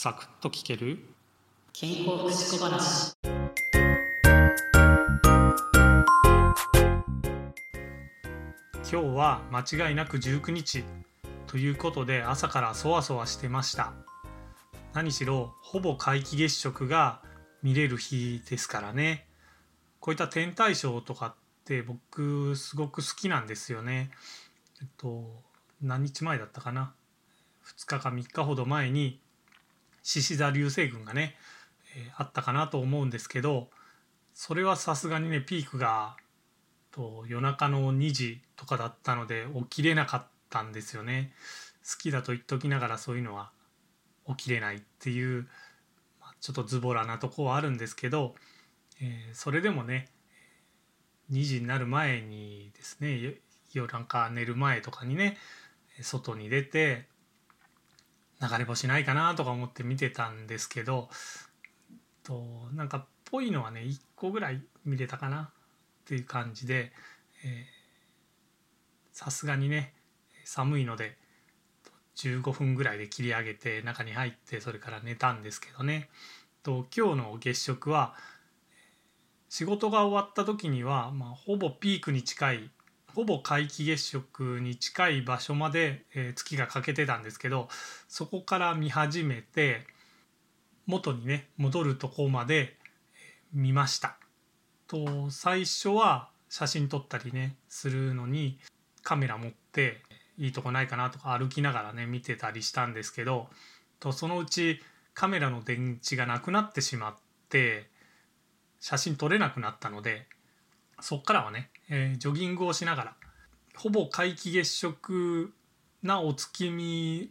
サクッと聞ける？健康福祉小話。今日は間違いなく19日。ということで朝からそわそわしてました。何しろほぼ皆既月食が見れる日ですからね。こういった天体ショーとかって僕すごく好きなんですよね。えっと何日前だったかな？2日か3日ほど前に獅子座流星群がね、えー、あったかなと思うんですけどそれはさすがにねピークがと夜中の2時とかだったので起きれなかったんですよね。好きだと言っときながらそういうのは起きれないっていう、まあ、ちょっとズボラなとこはあるんですけど、えー、それでもね2時になる前にですね夜中寝る前とかにね外に出て流れ星ないかなとか思って見てたんですけどとなんかっぽいのはね1個ぐらい見れたかなっていう感じでさすがにね寒いので15分ぐらいで切り上げて中に入ってそれから寝たんですけどね。と今日の月食は仕事が終わった時には、まあ、ほぼピークに近いほぼ皆既月食に近い場所まで、えー、月が欠けてたんですけどそこから見始めて元にね戻るとこまで見ました。と最初は写真撮ったりねするのにカメラ持っていいとこないかなとか歩きながらね見てたりしたんですけどとそのうちカメラの電池がなくなってしまって写真撮れなくなったのでそっからはね、えー、ジョギングをしながらほぼ皆既月食なお月見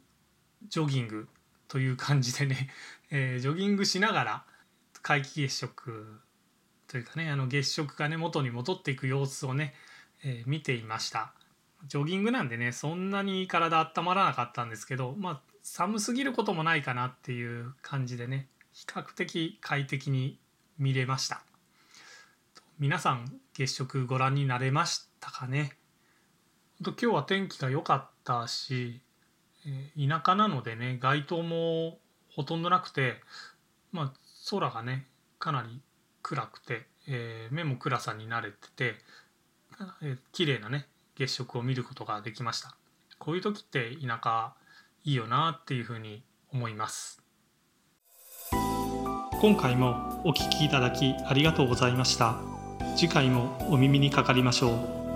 ジョギングという感じでね、えー、ジョギングしながら皆既月食というかねあの月食がね元に戻っていく様子をね、えー、見ていました。ジョギングなんでねそんなに体温まらなかったんですけどまあ寒すぎることもないかなっていう感じでね比較的快適に見れました。皆さん月食ご覧になれましたかね？今日は天気が良かったし、え、田舎なのでね街灯もほとんどなくてまあ空がねかなり暗くて、えー、目も暗さに慣れてて、えー、綺麗なね月食を見ることができました。こういう時って田舎いいよなっていうふうに思います。今回もお聴きいただきありがとうございました。次回もお耳にかかりましょう。